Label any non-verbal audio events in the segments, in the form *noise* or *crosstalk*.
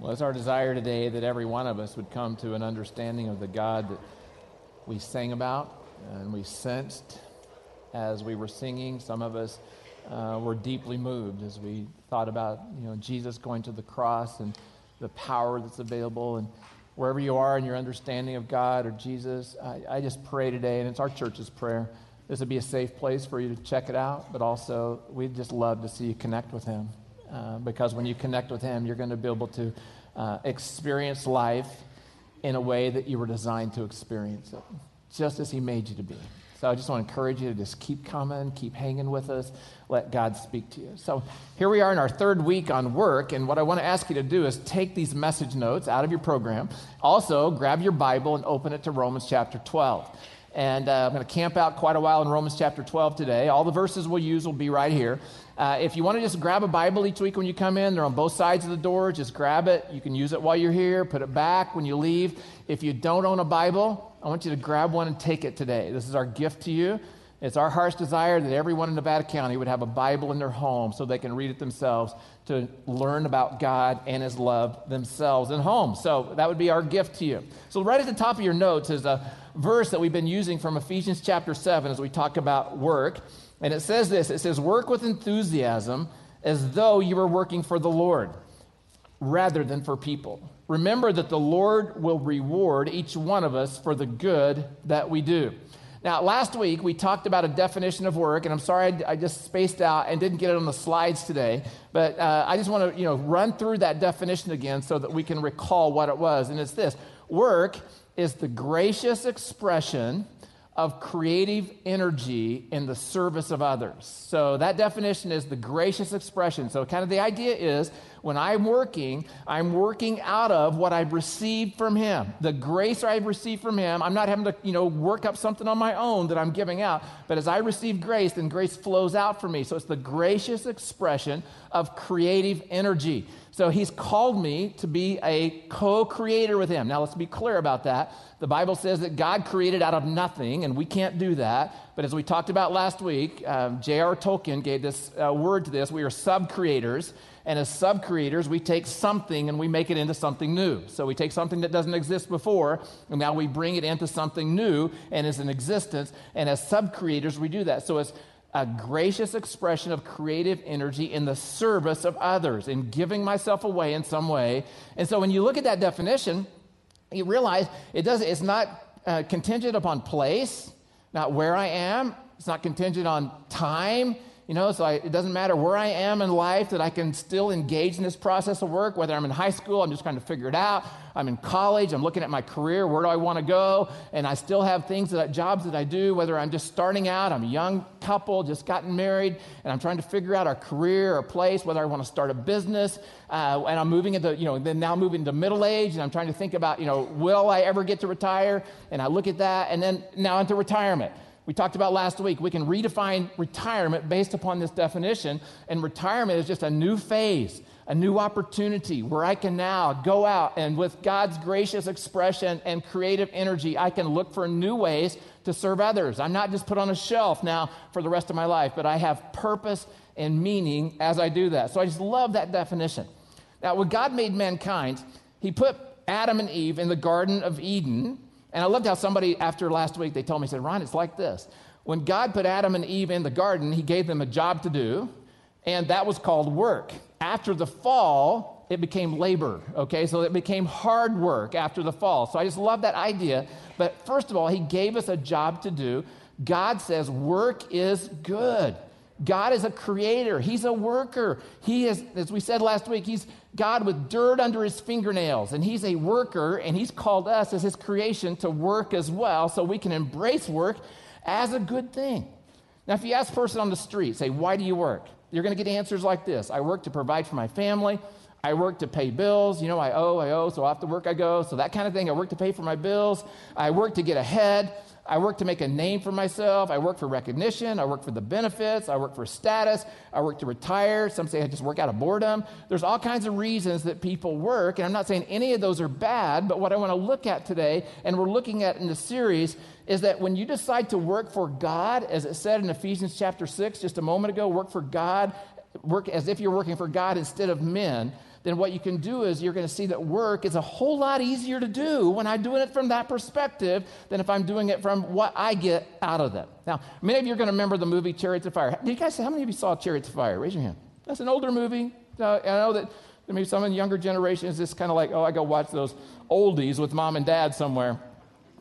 Well, it's our desire today that every one of us would come to an understanding of the God that we sang about and we sensed as we were singing. Some of us uh, were deeply moved as we thought about you know Jesus going to the cross and the power that's available and wherever you are in your understanding of God or Jesus, I, I just pray today, and it's our church's prayer. This would be a safe place for you to check it out, but also we'd just love to see you connect with Him. Uh, because when you connect with Him, you're going to be able to uh, experience life in a way that you were designed to experience it, just as He made you to be. So I just want to encourage you to just keep coming, keep hanging with us, let God speak to you. So here we are in our third week on work, and what I want to ask you to do is take these message notes out of your program. Also, grab your Bible and open it to Romans chapter 12. And uh, I'm going to camp out quite a while in Romans chapter 12 today. All the verses we'll use will be right here. Uh, if you want to just grab a Bible each week when you come in, they're on both sides of the door. Just grab it. You can use it while you're here, put it back when you leave. If you don't own a Bible, I want you to grab one and take it today. This is our gift to you. It's our heart's desire that everyone in Nevada County would have a Bible in their home so they can read it themselves to learn about God and His love themselves in home. So that would be our gift to you. So, right at the top of your notes is a verse that we've been using from Ephesians chapter 7 as we talk about work. And it says this it says, Work with enthusiasm as though you were working for the Lord rather than for people. Remember that the Lord will reward each one of us for the good that we do. Now, last week we talked about a definition of work, and I'm sorry I, I just spaced out and didn't get it on the slides today, but uh, I just want to you know run through that definition again so that we can recall what it was. And it's this: work is the gracious expression of creative energy in the service of others. So that definition is the gracious expression. So kind of the idea is when I'm working, I'm working out of what I've received from Him. The grace I've received from Him, I'm not having to, you know, work up something on my own that I'm giving out. But as I receive grace, then grace flows out for me. So it's the gracious expression of creative energy. So he's called me to be a co creator with him. Now, let's be clear about that. The Bible says that God created out of nothing, and we can't do that. But as we talked about last week, um, J.R. Tolkien gave this uh, word to this. We are sub creators. And as sub creators, we take something and we make it into something new. So we take something that doesn't exist before, and now we bring it into something new and is in existence. And as sub creators, we do that. So it's a gracious expression of creative energy in the service of others, in giving myself away in some way. And so when you look at that definition, you realize it does, it's not uh, contingent upon place, not where I am, it's not contingent on time. You know, so I, it doesn't matter where I am in life that I can still engage in this process of work, whether I'm in high school, I'm just trying to figure it out. I'm in college, I'm looking at my career, where do I want to go? And I still have things that jobs that I do, whether I'm just starting out, I'm a young couple, just gotten married, and I'm trying to figure out our career or place, whether I want to start a business. Uh, and I'm moving into, you know, then now moving to middle age, and I'm trying to think about, you know, will I ever get to retire? And I look at that, and then now into retirement we talked about last week, we can redefine retirement based upon this definition. And retirement is just a new phase, a new opportunity where I can now go out and with God's gracious expression and creative energy, I can look for new ways to serve others. I'm not just put on a shelf now for the rest of my life, but I have purpose and meaning as I do that. So I just love that definition. Now, when God made mankind, He put Adam and Eve in the Garden of Eden and I loved how somebody after last week they told me, said, Ron, it's like this. When God put Adam and Eve in the garden, he gave them a job to do, and that was called work. After the fall, it became labor, okay? So it became hard work after the fall. So I just love that idea. But first of all, he gave us a job to do. God says work is good. God is a creator. He's a worker. He is, as we said last week, he's God with dirt under his fingernails, and he's a worker, and he's called us as his creation to work as well, so we can embrace work as a good thing. Now, if you ask a person on the street, say, Why do you work? You're going to get answers like this I work to provide for my family. I work to pay bills. You know, I owe, I owe, so off to work I go. So that kind of thing. I work to pay for my bills. I work to get ahead. I work to make a name for myself. I work for recognition. I work for the benefits. I work for status. I work to retire. Some say I just work out of boredom. There's all kinds of reasons that people work. And I'm not saying any of those are bad, but what I want to look at today, and we're looking at in the series, is that when you decide to work for God, as it said in Ephesians chapter 6 just a moment ago, work for God, work as if you're working for God instead of men, then what you can do is you're going to see that work is a whole lot easier to do when I'm doing it from that perspective than if I'm doing it from what I get out of it. Now, many of you are going to remember the movie Chariots of Fire. Did you guys, how many of you saw Chariots of Fire? Raise your hand. That's an older movie. Uh, I know that maybe some of the younger generations is kind of like, oh, I go watch those oldies with mom and dad somewhere.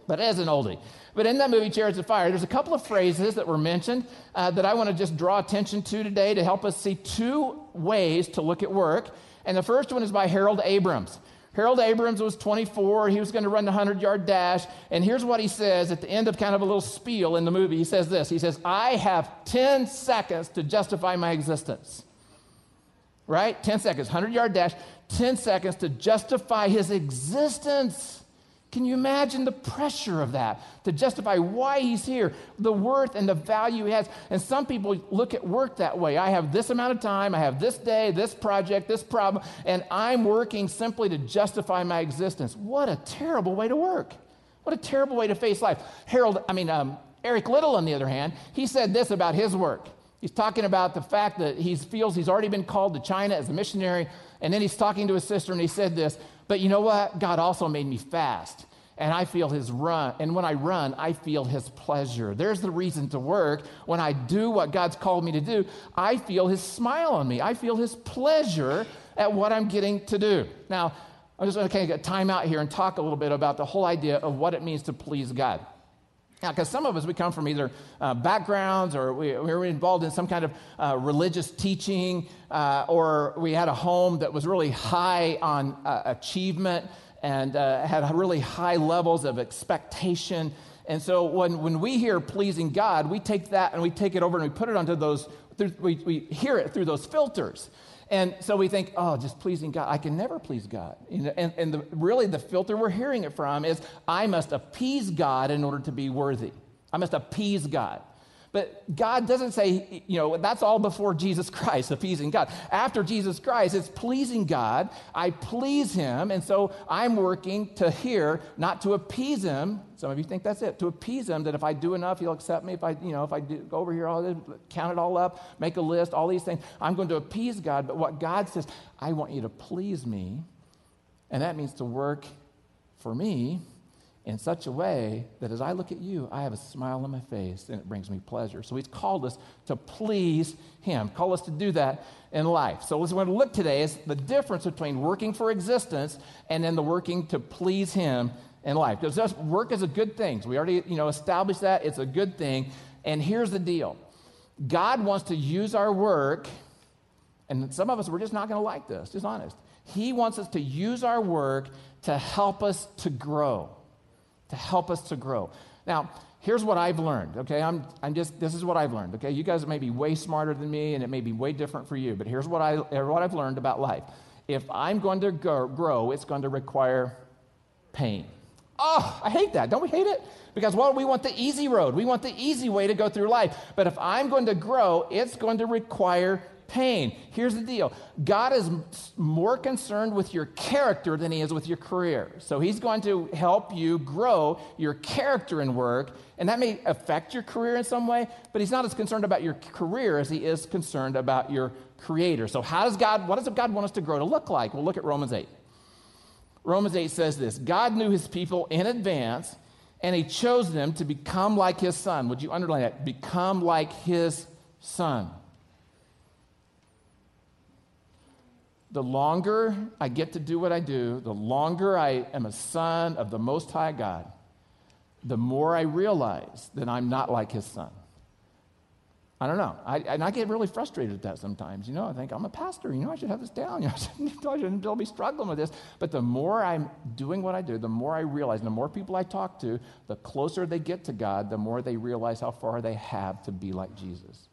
But as an oldie. But in that movie, Chariots of Fire, there's a couple of phrases that were mentioned uh, that I want to just draw attention to today to help us see two ways to look at work. And the first one is by Harold Abrams. Harold Abrams was 24. He was going to run the 100 yard dash. And here's what he says at the end of kind of a little spiel in the movie. He says this He says, I have 10 seconds to justify my existence. Right? 10 seconds, 100 yard dash, 10 seconds to justify his existence. Can you imagine the pressure of that to justify why he's here, the worth and the value he has? And some people look at work that way. I have this amount of time, I have this day, this project, this problem, and I'm working simply to justify my existence. What a terrible way to work. What a terrible way to face life. Harold, I mean, um, Eric Liddell, on the other hand, he said this about his work. He's talking about the fact that he feels he's already been called to China as a missionary. And then he's talking to his sister and he said this, but you know what? God also made me fast. And I feel his run. And when I run, I feel his pleasure. There's the reason to work. When I do what God's called me to do, I feel his smile on me. I feel his pleasure at what I'm getting to do. Now, I'm just going to kind of get time out here and talk a little bit about the whole idea of what it means to please God. Now, because some of us, we come from either uh, backgrounds or we, we, were involved in some kind of uh, religious teaching, uh, or we had a home that was really high on uh, achievement and uh, had really high levels of expectation. And so when, when we hear pleasing God, we take that and we take it over and we put it onto those, we, we hear it through those filters. And so we think, oh, just pleasing God. I can never please God. You know, and and the, really, the filter we're hearing it from is I must appease God in order to be worthy. I must appease God. But God doesn't say, you know, that's all before Jesus Christ, *laughs* appeasing God. After Jesus Christ, it's pleasing God. I please Him. And so I'm working to hear, not to appease Him. Some of you think that's it, to appease Him, that if I do enough, He'll accept me. If I, you know, if I do, go over here, this, count it all up, make a list, all these things, I'm going to appease God. But what God says, I want you to please me. And that means to work for me in such a way that as I look at you, I have a smile on my face and it brings me pleasure. So he's called us to please him, call us to do that in life. So what we're going to look today is the difference between working for existence and then the working to please him in life. Because work is a good thing. So we already, you know, established that. It's a good thing. And here's the deal. God wants to use our work, and some of us, we're just not going to like this, just honest. He wants us to use our work to help us to grow to help us to grow. Now, here's what I've learned, okay? I'm, I'm just, this is what I've learned, okay? You guys may be way smarter than me and it may be way different for you, but here's what, I, what I've learned about life. If I'm going to grow, it's going to require pain. Oh, I hate that. Don't we hate it? Because, well, we want the easy road. We want the easy way to go through life. But if I'm going to grow, it's going to require pain. Here's the deal God is more concerned with your character than he is with your career. So he's going to help you grow your character in work, and that may affect your career in some way, but he's not as concerned about your career as he is concerned about your creator. So, how does God, what does God want us to grow to look like? Well, look at Romans 8. Romans 8 says this God knew his people in advance, and he chose them to become like his son. Would you underline that? Become like his son. The longer I get to do what I do, the longer I am a son of the Most High God, the more I realize that I'm not like his son. I don't know. I, and I get really frustrated at that sometimes. You know, I think I'm a pastor. You know, I should have this down. *laughs* You know, I shouldn't, be struggling with this. But the more I'm doing what I do, the more I realize, the more people I talk to, the closer they get to God, the more they realize how far they have to be like Jesus.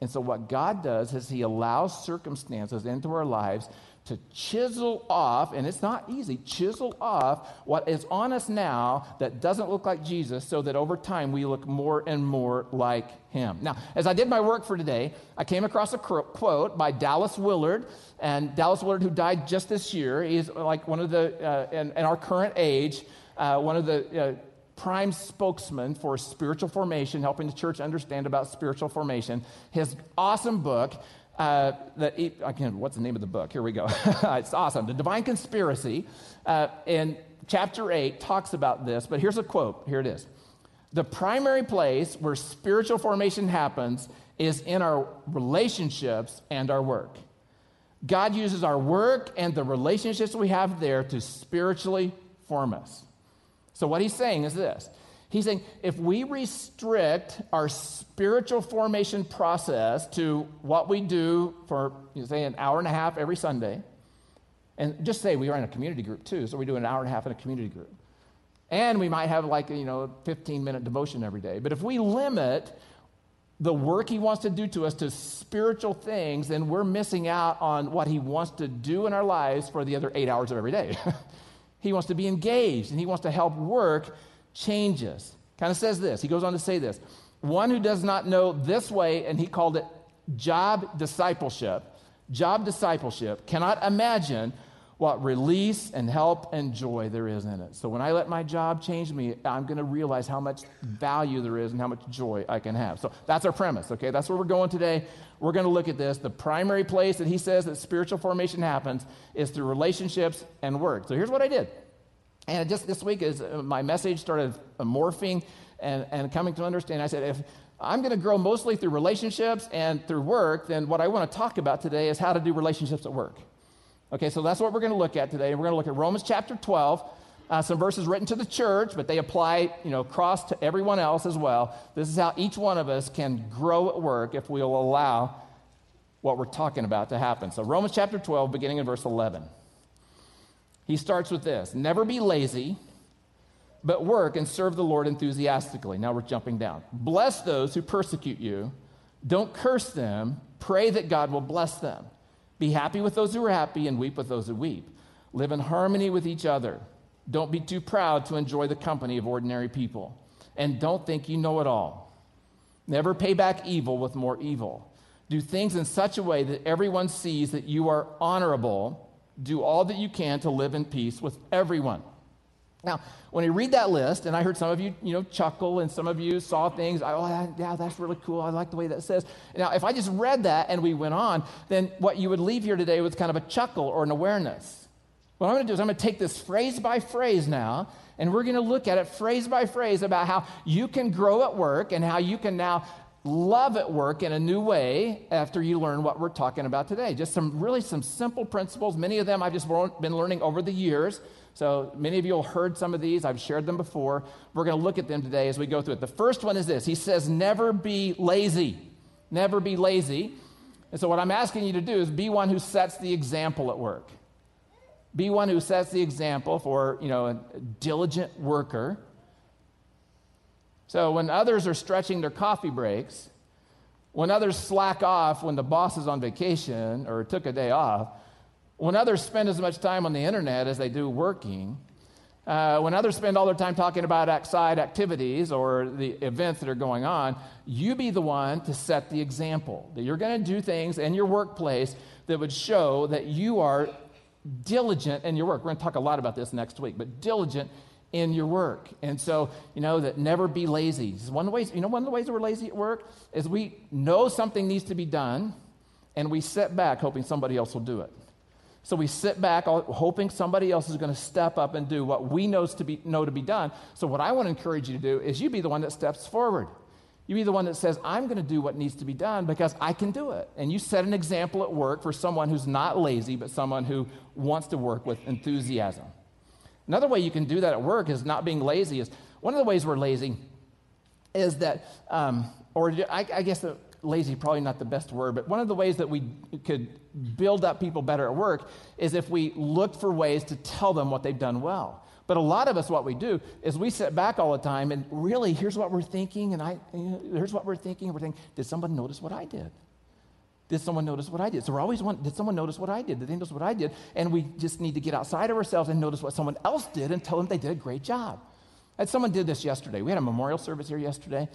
And so, what God does is He allows circumstances into our lives to chisel off, and it's not easy, chisel off what is on us now that doesn't look like Jesus so that over time we look more and more like Him. Now, as I did my work for today, I came across a quote by Dallas Willard, and Dallas Willard, who died just this year, is like one of the, uh, in, in, our current age, uh, one of the uh, prime spokesman for spiritual formation, helping the church understand about spiritual formation. His awesome book uh, that again, what's the name of the book? Here we go. *laughs* it's awesome. The Divine Conspiracy, uh, in chapter eight, talks about this. But here's a quote. Here it is: The primary place where spiritual formation happens is in our relationships and our work. God uses our work and the relationships we have there to spiritually form us. So, what he's saying is this He's saying if we restrict our spiritual formation process to what we do for, say, an hour and a half every Sunday, and just say we are in a community group too, so we do an hour and a half in a community group. And we might have like, you know, 15 minute devotion every day. But if we limit the work he wants to do to us to spiritual things, then we're missing out on what he wants to do in our lives for the other eight hours of every day. *laughs* he wants to be engaged and he wants to help work changes. Kind of says this. He goes on to say this one who does not know this way, and he called it job discipleship, job discipleship, cannot imagine what release and help and joy there is in it. So when I let my job change me, I'm going to realize how much value there is and how much joy I can have. So that's our premise, okay? That's where we're going today. We're going to look at this. The primary place that he says that spiritual formation happens is through relationships and work. So here's what I did. And just this week, as uh, my message started morphing and, and coming to understand, I said, if I'm going to grow mostly through relationships and through work, then what I want to talk about today is how to do relationships at work. Okay, so that's what we're going to look at today. We're going to look at Romans chapter 12, uh, some verses written to the church, but they apply, you know, across to everyone else as well. This is how each one of us can grow at work if we'll allow what we're talking about to happen. So Romans chapter 12, beginning in verse 11. He starts with this Never be lazy, but work and serve the Lord enthusiastically. Now we're jumping down. Bless those who persecute you. Don't curse them. Pray that God will bless them. Be happy with those who are happy and weep with those who weep. Live in harmony with each other. Don't be too proud to enjoy the company of ordinary people. And don't think you know it all. Never pay back evil with more evil. Do things in such a way that everyone sees that you are honorable do all that you can to live in peace with everyone. Now, when you read that list, and I heard some of you, you know, chuckle, and some of you saw things, oh, yeah, that's really cool. I like the way that says. Now, if I just read that and we went on, then what you would leave here today was kind of a chuckle or an awareness. What I'm going to do is I'm going to take this phrase by phrase now, and we're going to look at it phrase by phrase about how you can grow at work and how you can now love at work in a new way after you learn what we're talking about today. Just some really some simple principles. Many of them I've just been learning over the years. So many of you have heard some of these. I've shared them before. We're going to look at them today as we go through it. The first one is this He says, never be lazy. Never be lazy. And so, what I'm asking you to do is be one who sets the example at work. Be one who sets the example for, you know, a diligent worker so when others are stretching their coffee breaks, when others slack off when the boss is on vacation or took a day off, when others spend as much time on the internet as they do working, uh, when others spend all their time talking about outside activities or the events that are going on, you be the one to set the example. That you're going to do things in your workplace that would show that you are diligent in your work. We're going to talk a lot about this next week, but diligent in your work. And so, you know, that never be lazy. One of the ways, you know, one of the ways that we're lazy at work is we know something needs to be done and we sit back hoping somebody else will do it. So we sit back hoping somebody else is going to step up and do what we knows to be, know to be done. So what I want to encourage you to do is you be the one that steps forward. You be the one that says, I'm going to do what needs to be done because I can do it. And you set an example at work for someone who's not lazy, but someone who wants to work with enthusiasm. Another way you can do that at work is not being lazy. Is one of the ways we're lazy is that, um, or I, I guess lazy probably not the best word, but one of the ways that we could build up people better at work is if we look for ways to tell them what they've done well. But a lot of us, what we do is we sit back all the time and really, here's what we're thinking, and I, here's what we're thinking. We're thinking, did someone notice what I did? Did someone notice what I did? So we're always wondering, did someone notice what I did? Did they notice what I did? And we just need to get outside of ourselves and notice what someone else did and tell them they did a great job. And someone did this yesterday. We had a memorial service here yesterday.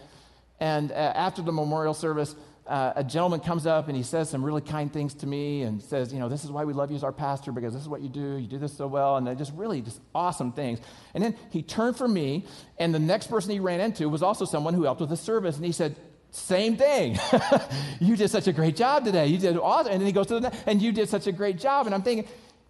And uh, after the memorial service, uh, a gentleman comes up and he says some really kind things to me and says, you know, this is why we love you as our pastor because this is what you do. You do this so well. And just really just awesome things. And then he turned from me, and the next person he ran into was also someone who helped with the service. And he said, Same thing. *laughs* you did such a great job today. You did awesome. And then he goes to the next, and you did such a great job. And I'm thinking,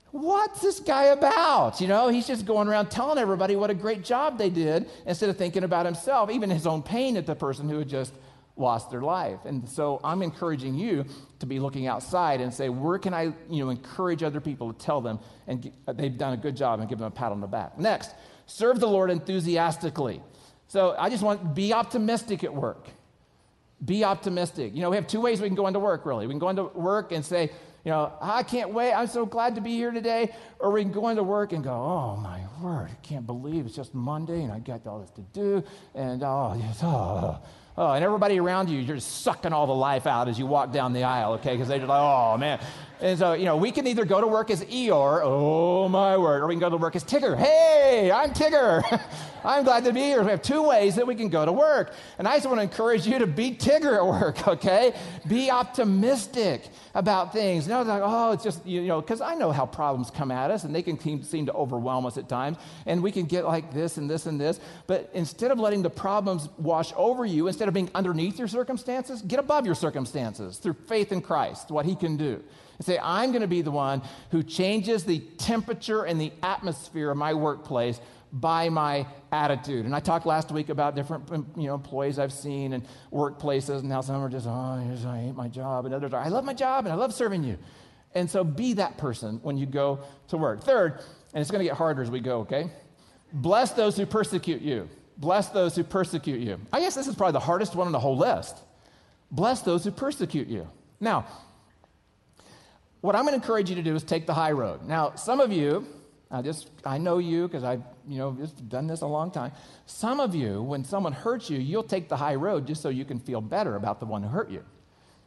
what's this guy about? You know, he's just going around telling everybody what a great job they did instead of thinking about himself, even his own pain at the person who had just lost their life. And so I'm encouraging you to be looking outside and say, where can I, you know, encourage other people to tell them and get, uh, they've done a good job and give them a pat on the back. Next, serve the Lord enthusiastically. So I just want to be optimistic at work. Be optimistic. You know, we have two ways we can go into work, really. We can go into work and say, you know, I can't wait. I'm so glad to be here today. Or we can go into work and go, oh, my word, I can't believe it's just Monday and I got all this to do. And oh, yes, oh, oh. And everybody around you, you're just sucking all the life out as you walk down the aisle, okay? Because they're just like, oh, man. And so, you know, we can either go to work as Eeyore, oh, my word, or we can go to work as Tigger. Hey, I'm Tigger. *laughs* I'm glad to be here. We have two ways that we can go to work. And I just want to encourage you to be Tigger at work, *laughs* okay? Be optimistic about things. No, it's like, oh, it's just, you know, because I know how problems come at us and they can seem to overwhelm us at times. And we can get like this and this and this. But instead of letting the problems wash over you, instead of being underneath your circumstances, get above your circumstances through faith in Christ, what He can do. And say, I'm going to be the one who changes the temperature and the atmosphere of my workplace by my attitude. And I talked last week about different you know, employees I've seen and workplaces, and how some are just, oh, I hate my job, and others are, I love my job and I love serving you. And so be that person when you go to work. Third, and it's going to get harder as we go, okay? Bless those who persecute you. Bless those who persecute you. I guess this is probably the hardest one on the whole list. Bless those who persecute you. Now, what I'm going to encourage you to do is take the high road. Now, some of you, I just I know you because I've you know just done this a long time. Some of you, when someone hurts you, you'll take the high road just so you can feel better about the one who hurt you.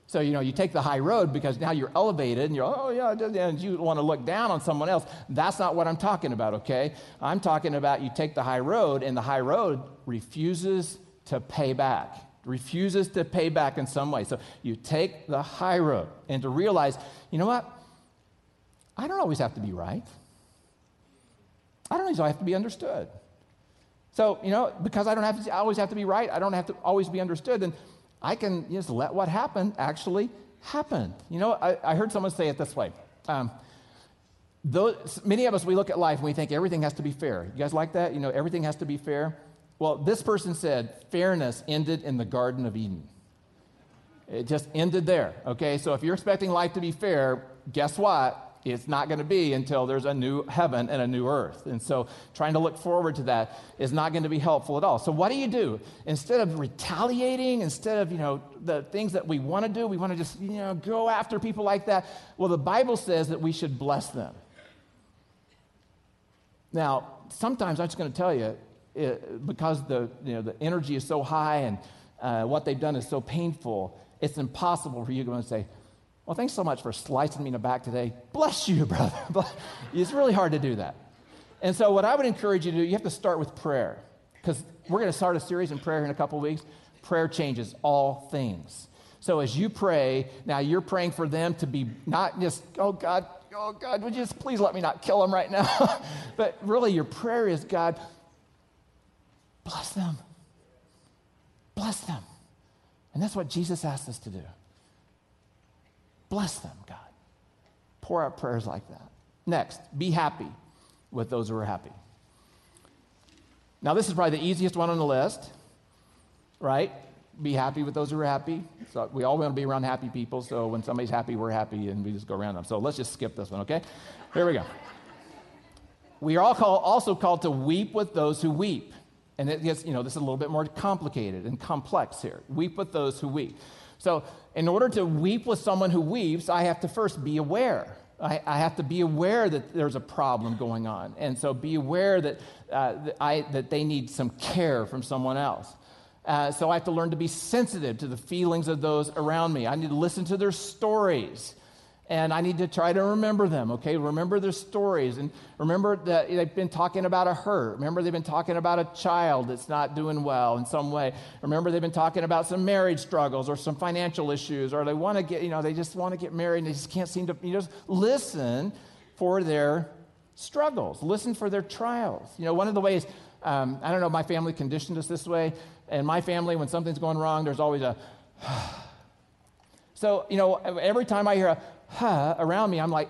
So you know you take the high road because now you're elevated and you're oh yeah and you want to look down on someone else. That's not what I'm talking about. Okay, I'm talking about you take the high road and the high road refuses to pay back refuses to pay back in some way. So you take the high road and to realize, you know what? I don't always have to be right. I don't always have to be understood. So, you know, because I don't have to I always have to be right, I don't have to always be understood, then I can just let what happened actually happen. You know, I, I heard someone say it this way. Um, those, many of us, we look at life and we think everything has to be fair. You guys like that? You know, everything has to be fair. Well, this person said fairness ended in the Garden of Eden. It just ended there, okay? So if you're expecting life to be fair, guess what? It's not going to be until there's a new heaven and a new earth. And so trying to look forward to that is not going to be helpful at all. So what do you do? Instead of retaliating, instead of, you know, the things that we want to do, we want to just, you know, go after people like that. Well, the Bible says that we should bless them. Now, sometimes I'm just going to tell you, it, because the, you know, the energy is so high and uh, what they've done is so painful, it's impossible for you to go and say, well, thanks so much for slicing me in the back today. Bless you, *laughs* brother. it's really hard to do that. And so, what I would encourage you to do, you have to start with prayer. Because we're going to start a series in prayer in a couple weeks. Prayer changes all things. So, as you pray, now you're praying for them to be not just, oh God, oh God, would you just please let me not kill them right now? *laughs* but really, your prayer is, God, bless them. Bless them. And that's what Jesus asked us to do. Bless them, God. Pour out prayers like that. Next, be happy with those who are happy. Now, this is probably the easiest one on the list, right? Be happy with those who are happy. So we all want to be around happy people. So when somebody's happy, we're happy, and we just go around them. So let's just skip this one, okay? Here we go. We are all call, also called to weep with those who weep. And it gets, you know, this is a little bit more complicated and complex here. Weep with those who weep. So, in order to weep with someone who weeps, I have to first be aware. I, I have to be aware that there's a problem going on. And so, be aware that, uh, that, I, that they need some care from someone else. Uh, so, I have to learn to be sensitive to the feelings of those around me. I need to listen to their stories and I need to try to remember them, okay? Remember their stories and remember that they've been talking about a hurt. Remember they've been talking about a child that's not doing well in some way. Remember they've been talking about some marriage struggles or some financial issues or they want to get, you know, they just want to get married and they just can't seem to, you just listen for their struggles, listen for their trials. You know, one of the ways, um, I don't know, my family conditioned us this way. And my family, when something's going wrong, there's always a, *sighs* so, you know, every time I hear a huh around me, I'm like,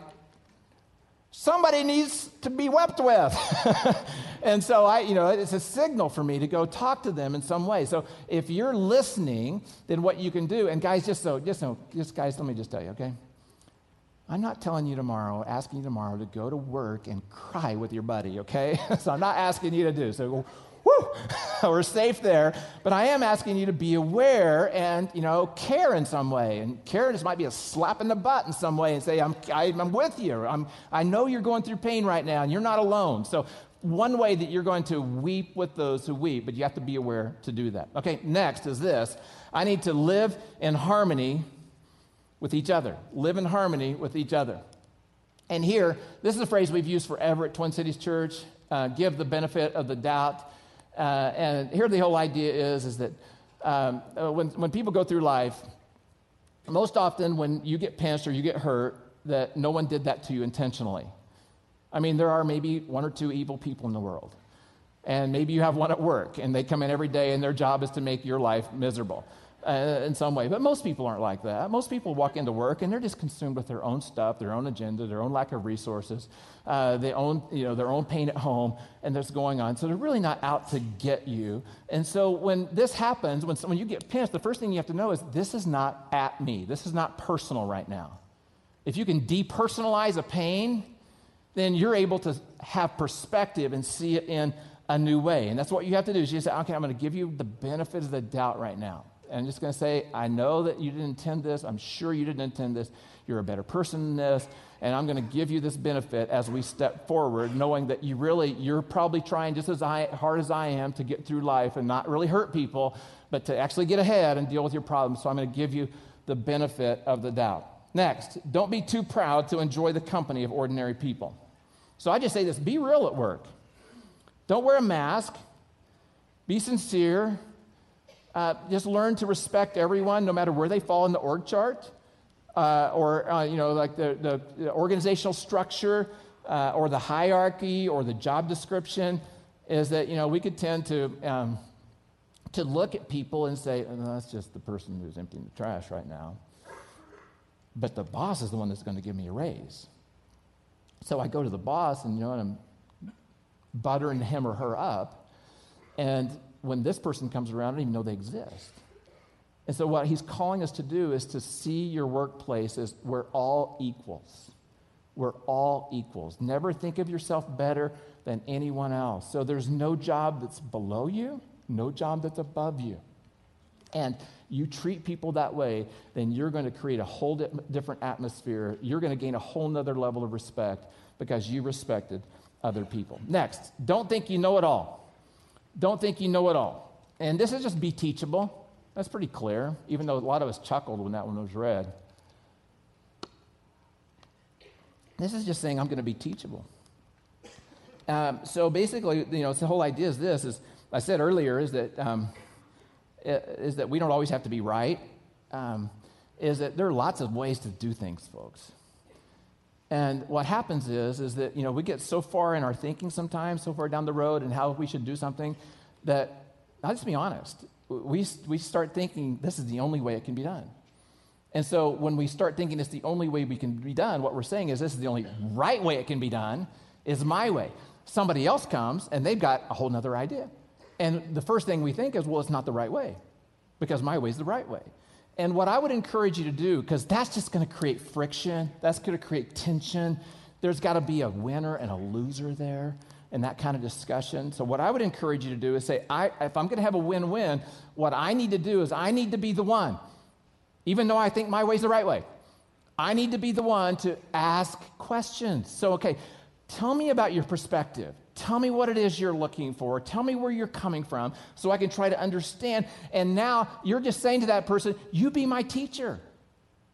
somebody needs to be wept with. *laughs* and so I, you know, it's a signal for me to go talk to them in some way. So if you're listening, then what you can do, and guys, just so, just so, just guys, let me just tell you, okay? I'm not telling you tomorrow, asking you tomorrow to go to work and cry with your buddy, okay? *laughs* so I'm not asking you to do. So whoo, *laughs* we're safe there. But I am asking you to be aware and, you know, care in some way. And care just might be a slap in the butt in some way and say, I'm, I, am i am with you. I'm, I know you're going through pain right now and you're not alone. So one way that you're going to weep with those who weep, but you have to be aware to do that. Okay, next is this. I need to live in harmony with each other. Live in harmony with each other. And here, this is a phrase we've used forever at Twin Cities Church uh, give the benefit of the doubt. Uh, and here the whole idea is, is that um, uh, when, when people go through life, most often when you get pinched or you get hurt, that no one did that to you intentionally. I mean, there are maybe one or two evil people in the world. And maybe you have one at work, and they come in every day, and their job is to make your life miserable uh, in some way. But most people aren't like that. Most people walk into work and they're just consumed with their own stuff, their own agenda, their own lack of resources, uh, their, own, you know, their own pain at home, and that's going on. So they're really not out to get you. And so when this happens, when, when you get pinched, the first thing you have to know is this is not at me. This is not personal right now. If you can depersonalize a pain, then you're able to have perspective and see it in a new way. And that's what you have to do is you say, okay, I'm going to give you the benefit of the doubt right now. I'm just going to say, I know that you didn't intend this. I'm sure you didn't intend this. You're a better person than this. And I'm going to give you this benefit as we step forward, knowing that you really, you're probably trying just as I, hard as I am to get through life and not really hurt people, but to actually get ahead and deal with your problems. So I'm going to give you the benefit of the doubt. Next, don't be too proud to enjoy the company of ordinary people. So I just say this be real at work. Don't wear a mask. Be sincere. Uh, just learn to respect everyone, no matter where they fall in the org chart, uh, or uh, you know, like the, the, the organizational structure, uh, or the hierarchy, or the job description. Is that you know we could tend to um, to look at people and say, oh, "That's just the person who's emptying the trash right now." But the boss is the one that's going to give me a raise. So I go to the boss, and you know, and I'm buttering him or her up, and when this person comes around, I don't even know they exist. And so, what he's calling us to do is to see your workplace as we're all equals. We're all equals. Never think of yourself better than anyone else. So, there's no job that's below you, no job that's above you. And you treat people that way, then you're going to create a whole di- different atmosphere. You're going to gain a whole nother level of respect because you respected other people. Next, don't think you know it all. Don't think you know it all. And this is just be teachable. That's pretty clear, even though a lot of us chuckled when that one was read. This is just saying I'm going to be teachable. Um, so basically, you know, the whole idea is this: is I said earlier is that um, is that we don't always have to be right. Um, is that there are lots of ways to do things, folks. And what happens is, is that, you know, we get so far in our thinking sometimes, so far down the road and how we should do something that, I'll just be honest, we, we start thinking this is the only way it can be done. And so when we start thinking it's the only way we can be done, what we're saying is this is the only right way it can be done is my way. Somebody else comes and they've got a whole nother idea. And the first thing we think is, well, it's not the right way because my way is the right way. And what I would encourage you to do, because that's just going to create friction, that's going to create tension. There's got to be a winner and a loser there in that kind of discussion. So, what I would encourage you to do is say, if I'm going to have a win win, what I need to do is I need to be the one, even though I think my way's the right way. I need to be the one to ask questions. So, okay, tell me about your perspective. Tell me what it is you're looking for. Tell me where you're coming from so I can try to understand. And now you're just saying to that person, You be my teacher.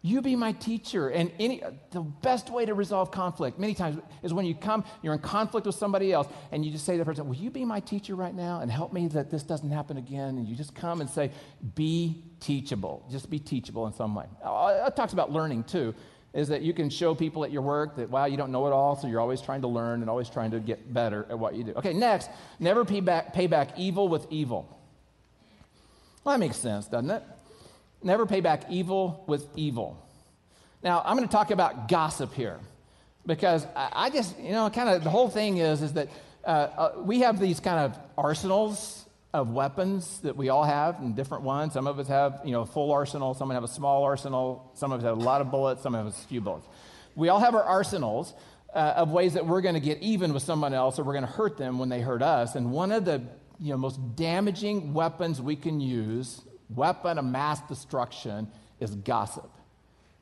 You be my teacher. And any, the best way to resolve conflict, many times, is when you come, you're in conflict with somebody else, and you just say to the person, Will you be my teacher right now and help me that this doesn't happen again? And you just come and say, Be teachable. Just be teachable in some way. Uh, it talks about learning too is that you can show people at your work that, wow, you don't know it all, so you're always trying to learn and always trying to get better at what you do. Okay, next, never pay back, pay back evil with evil. Well, that makes sense, doesn't it? Never pay back evil with evil. Now, I'm going to talk about gossip here because I just, you know, kind of the whole thing is, is that uh, uh, we have these kind of arsenals of weapons that we all have and different ones. Some of us have, you know, a full arsenal. Some have a small arsenal. Some of us have a lot of bullets. Some of us a few bullets. We all have our arsenals uh, of ways that we're going to get even with someone else or we're going to hurt them when they hurt us. And one of the, you know, most damaging weapons we can use, weapon of mass destruction, is gossip.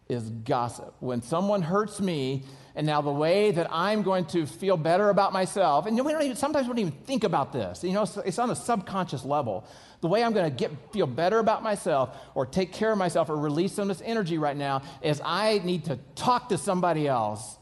Is gossip. When someone hurts me, and now the way that I'm going to feel better about myself, and we don't even, sometimes we don't even think about this. You know, it's, it's on a subconscious level. The way I'm going to get feel better about myself, or take care of myself, or release some of this energy right now is I need to talk to somebody else.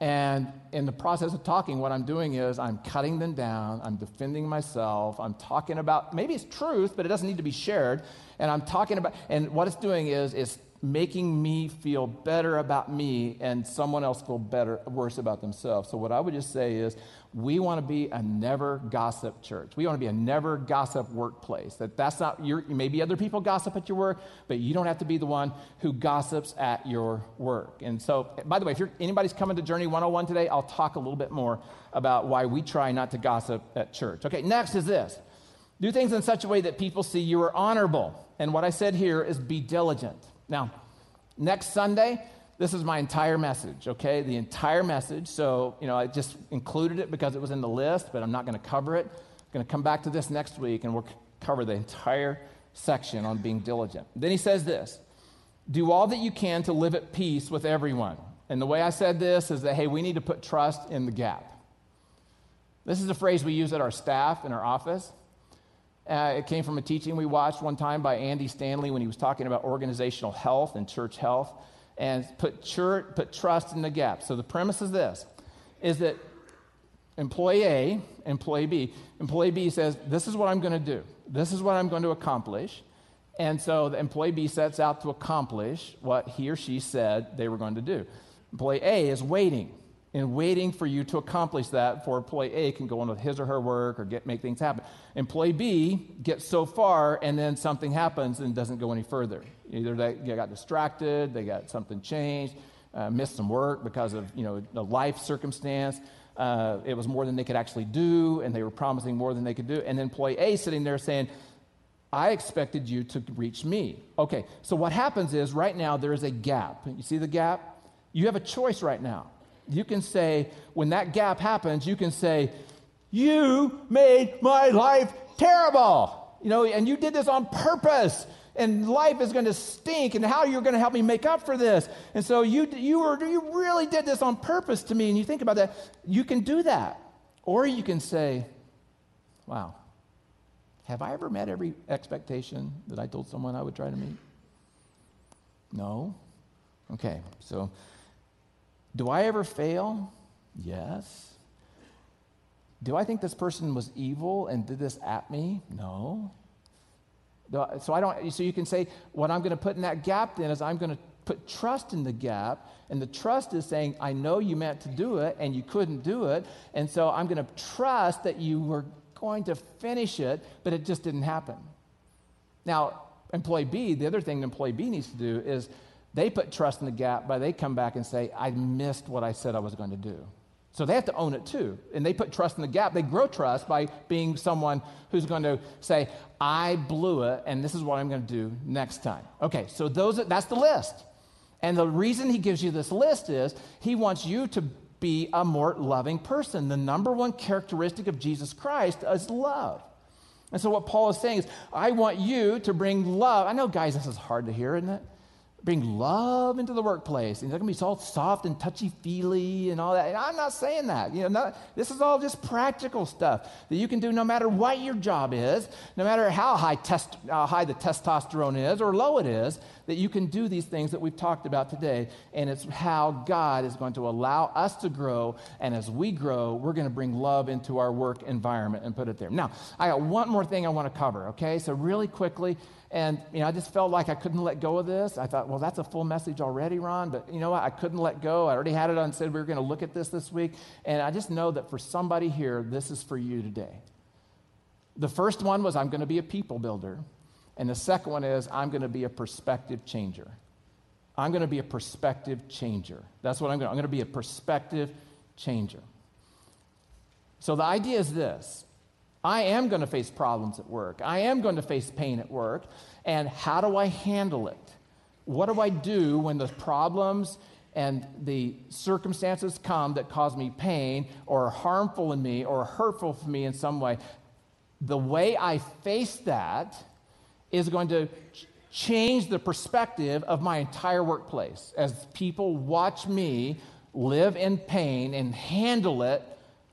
And in the process of talking, what I'm doing is I'm cutting them down, I'm defending myself, I'm talking about maybe it's truth, but it doesn't need to be shared. And I'm talking about, and what it's doing is, is making me feel better about me and someone else feel better worse about themselves. So what i would just say is we want to be a never gossip church. We want to be a never gossip workplace. That that's not your maybe other people gossip at your work but you don't have to be the one who gossips at your work. And so by the way if you're anybody's coming to journey 101 today i'll talk a little bit more about why we try not to gossip at church. Okay next is this. Do things in such a way that people see you are honorable. And what i said here is be diligent now, next Sunday, this is my entire message, okay? The entire message. So, you know, I just included it because it was in the list, but I'm not going to cover it. I'm going to come back to this next week and we'll cover the entire section on being diligent. Then he says this do all that you can to live at peace with everyone. And the way I said this is that, hey, we need to put trust in the gap. This is a phrase we use at our staff in our office. Uh, it came from a teaching we watched one time by Andy Stanley when he was talking about organizational health and church health and put, church, put trust in the gap. So the premise is this, is that employee A, employee B, employee B says, this is what I'm going to do. This is what I'm going to accomplish. And so the employee B sets out to accomplish what he or she said they were going to do. Employee A is waiting and waiting for you to accomplish that before employee A can go on with his or her work or get, make things happen. Employee B gets so far and then something happens and doesn't go any further. Either they, got distracted, they got something changed, uh, missed some work because of you know the life circumstance. Uh, it was more than they could actually do, and they were promising more than they could do. And then employee A sitting there saying, I expected you to reach me. Okay, so what happens is right now there is a gap. You see the gap? You have a choice right now. You can say, when that gap happens, you can say, You made my life terrible. You know, and you did this on purpose. And life is going to stink, and how you're going to help me make up for this. And so you, you, were, you really did this on purpose to me. And you think about that, you can do that. Or you can say, Wow, have I ever met every expectation that I told someone I would try to meet? No. Okay, so do I ever fail? Yes. Do I think this person was evil and did this at me? No. So I don't so you can say what I'm going to put in that gap then is I'm going to put trust in the gap and the trust is saying I know you meant to do it and you couldn't do it and so I'm going to trust that you were going to finish it but it just didn't happen. Now, employee B, the other thing employee B needs to do is they put trust in the gap but they come back and say, I missed what I said I was going to do. So they have to own it too. And they put trust in the gap. They grow trust by being someone who's going to say, I blew it, and this is what I'm going to do next time. Okay, so those that's the list. And the reason he gives you this list is he wants you to be a more loving person. The number one characteristic of Jesus Christ is love. And so what Paul is saying is, I want you to bring love. I know, guys, this is hard to hear, isn't it? Bring love into the workplace. And it's going to be soft and touchy feely and all that. And I'm not saying that. You know, not, this is all just practical stuff that you can do no matter what your job is, no matter how high, test, uh, high the testosterone is or low it is, that you can do these things that we've talked about today. And it's how God is going to allow us to grow. And as we grow, we're going to bring love into our work environment and put it there. Now, I got one more thing I want to cover, okay? So, really quickly, and, you know, I just felt like I couldn't let go of this. I thought, well, that's a full message already, Ron. But you know what? I couldn't let go. I already had it on, said we were going to look at this this week. And I just know that for somebody here, this is for you today. The first one was I'm going to be a people builder. And the second one is I'm going to be a perspective changer. I'm going to be a perspective changer. That's what I'm going to. I'm going to be a perspective changer. So the idea is this I am going to face problems at work. I am going to face pain at work. And how do I handle it? What do I do when the problems and the circumstances come that cause me pain or are harmful in me or hurtful for me in some way? The way I face that is going to change the perspective of my entire workplace as people watch me live in pain and handle it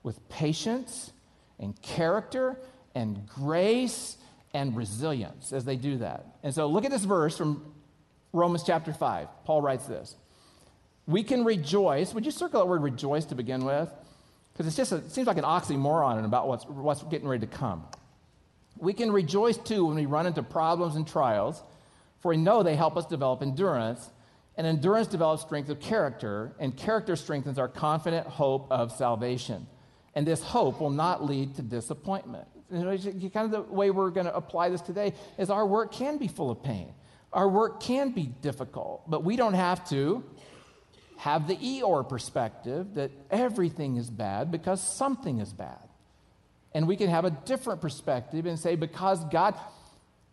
with patience and character and grace and resilience as they do that. And so look at this verse from Romans chapter 5. Paul writes this We can rejoice. Would you circle that word rejoice to begin with? Because it's just a, it seems like an oxymoron about what's, what's getting ready to come. We can rejoice too when we run into problems and trials, for we know they help us develop endurance, and endurance develops strength of character, and character strengthens our confident hope of salvation. And this hope will not lead to disappointment. You know, kind of the way we're going to apply this today is our work can be full of pain. Our work can be difficult, but we don't have to have the Eeyore perspective that everything is bad because something is bad. And we can have a different perspective and say, because God,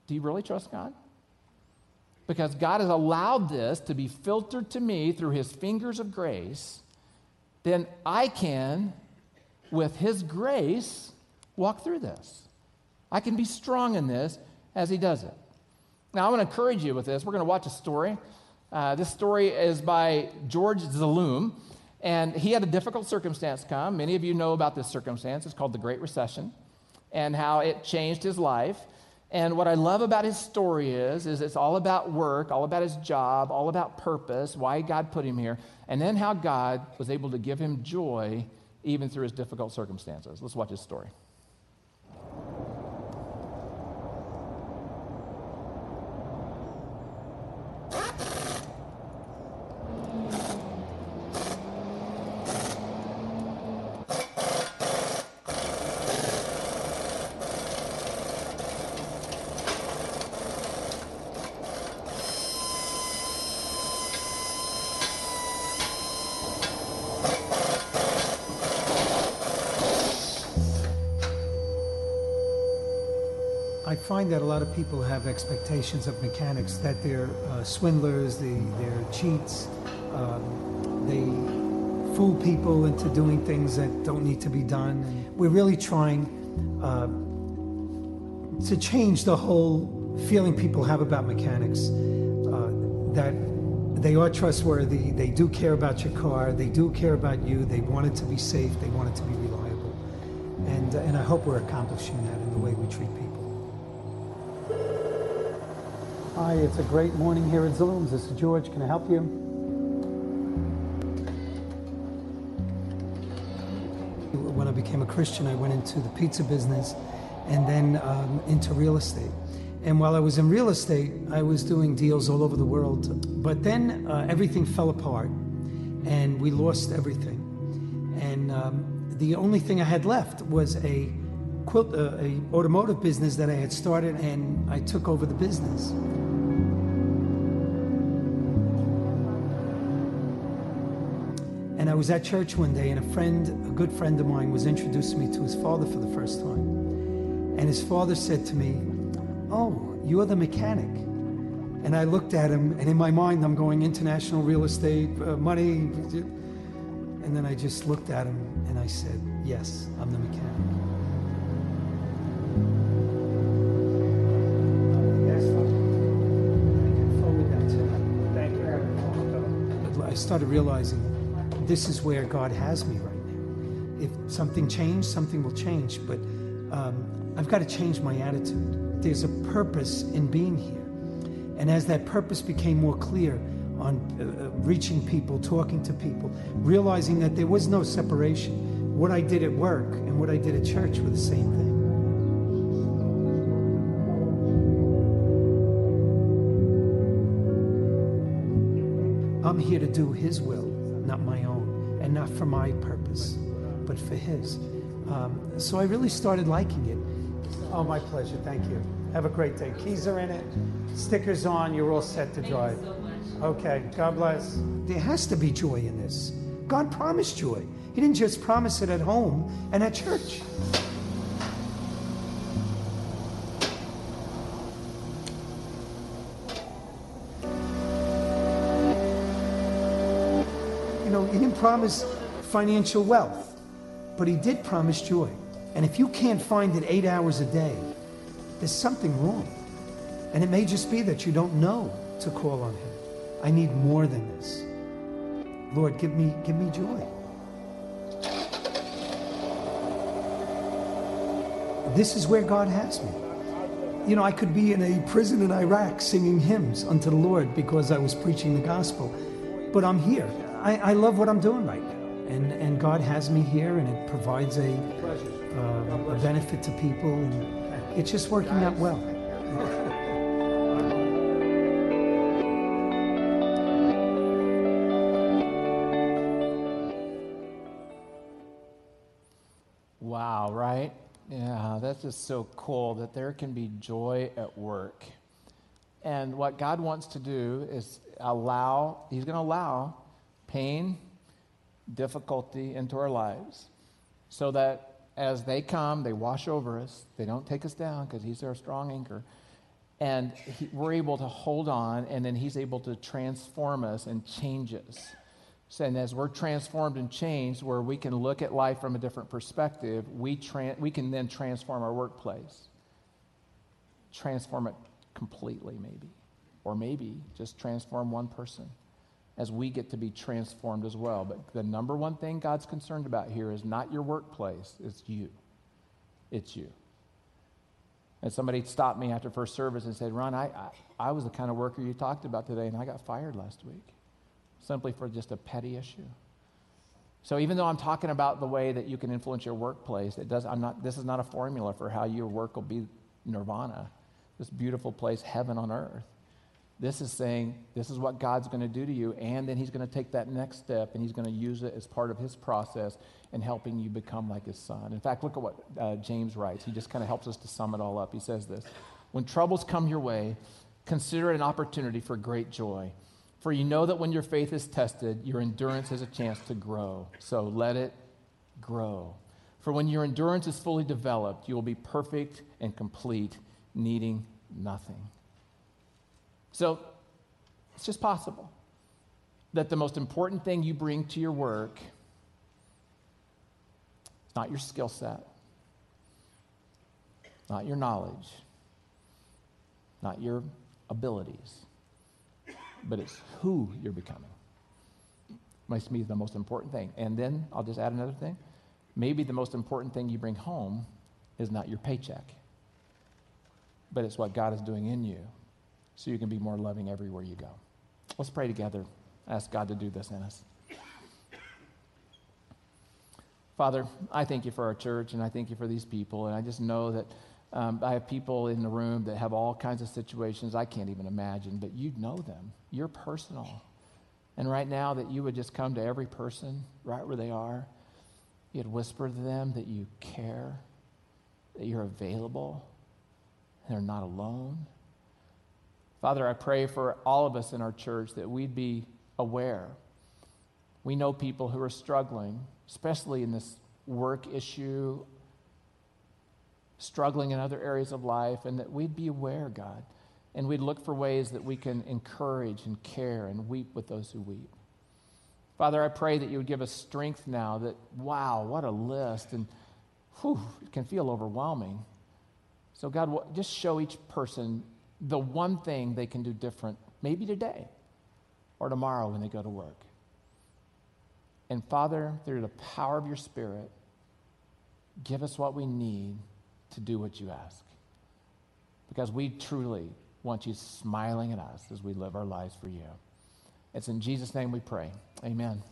do you really trust God? Because God has allowed this to be filtered to me through his fingers of grace, then I can, with his grace, walk through this. I can be strong in this as he does it. Now, I want to encourage you with this. We're going to watch a story. Uh, this story is by George Zaloom. And he had a difficult circumstance come. Many of you know about this circumstance. It's called the Great Recession and how it changed his life. And what I love about his story is, is it's all about work, all about his job, all about purpose, why God put him here, and then how God was able to give him joy even through his difficult circumstances. Let's watch his story. Find that a lot of people have expectations of mechanics that they're uh, swindlers, they, they're cheats, um, they fool people into doing things that don't need to be done. We're really trying uh, to change the whole feeling people have about mechanics uh, that they are trustworthy, they do care about your car, they do care about you, they want it to be safe, they want it to be reliable. And, and I hope we're accomplishing that in the way we treat people. Hi, it's a great morning here at Zaloom's. This is George. Can I help you? When I became a Christian, I went into the pizza business and then um, into real estate. And while I was in real estate, I was doing deals all over the world. But then uh, everything fell apart and we lost everything. And um, the only thing I had left was a quilt, uh, a automotive business that I had started, and I took over the business. And I was at church one day, and a friend, a good friend of mine, was introducing me to his father for the first time. And his father said to me, Oh, you're the mechanic. And I looked at him, and in my mind, I'm going international real estate, uh, money. And then I just looked at him and I said, Yes, I'm the mechanic. I started realizing this is where God has me right now. If something changed, something will change, but um, I've got to change my attitude. There's a purpose in being here. And as that purpose became more clear on uh, uh, reaching people, talking to people, realizing that there was no separation, what I did at work and what I did at church were the same thing. I'm here to do His will, not my own and not for my purpose, but for His. Um, so I really started liking it. Oh, my pleasure. Thank you. Have a great day. Keys are in it, stickers on. You're all set to drive. Okay. God bless. There has to be joy in this. God promised joy. He didn't just promise it at home and at church. Promise financial wealth, but he did promise joy. And if you can't find it eight hours a day, there's something wrong. And it may just be that you don't know to call on him. I need more than this. Lord, give me, give me joy. This is where God has me. You know, I could be in a prison in Iraq singing hymns unto the Lord because I was preaching the gospel. But I'm here. I, I love what I'm doing right now. And, and God has me here, and it provides a, uh, a benefit to people. And it's just working out well. Wow, right? Yeah, that's just so cool that there can be joy at work. And what God wants to do is allow, He's going to allow pain, difficulty into our lives so that as they come, they wash over us. They don't take us down because He's our strong anchor. And he, we're able to hold on, and then He's able to transform us and change us. So, and as we're transformed and changed, where we can look at life from a different perspective, we, tra- we can then transform our workplace. Transform it completely, maybe. Or maybe just transform one person as we get to be transformed as well. But the number one thing God's concerned about here is not your workplace, it's you. It's you. And somebody stopped me after first service and said, Ron, I, I, I was the kind of worker you talked about today, and I got fired last week simply for just a petty issue. So even though I'm talking about the way that you can influence your workplace, it does, I'm not, this is not a formula for how your work will be nirvana, this beautiful place, heaven on earth. This is saying this is what God's going to do to you, and then He's going to take that next step and He's going to use it as part of His process in helping you become like His Son. In fact, look at what uh, James writes. He just kind of helps us to sum it all up. He says this When troubles come your way, consider it an opportunity for great joy. For you know that when your faith is tested, your endurance has a chance to grow. So let it grow. For when your endurance is fully developed, you will be perfect and complete, needing nothing. So it's just possible that the most important thing you bring to your work is not your skill set, not your knowledge, not your abilities but it's who you're becoming. Makes me the most important thing. And then I'll just add another thing. Maybe the most important thing you bring home is not your paycheck, but it's what God is doing in you so you can be more loving everywhere you go. Let's pray together. Ask God to do this in us. Father, I thank you for our church and I thank you for these people. And I just know that um, I have people in the room that have all kinds of situations I can't even imagine, but you know them. You're personal. And right now, that you would just come to every person right where they are. You'd whisper to them that you care, that you're available, they're not alone. Father, I pray for all of us in our church that we'd be aware. We know people who are struggling, especially in this work issue struggling in other areas of life, and that we'd be aware, God, and we'd look for ways that we can encourage and care and weep with those who weep. Father, I pray that you would give us strength now that, wow, what a list, and whew, it can feel overwhelming. So, God, just show each person the one thing they can do different, maybe today or tomorrow when they go to work. And Father, through the power of your Spirit, give us what we need to do what you ask. Because we truly want you smiling at us as we live our lives for you. It's in Jesus' name we pray. Amen.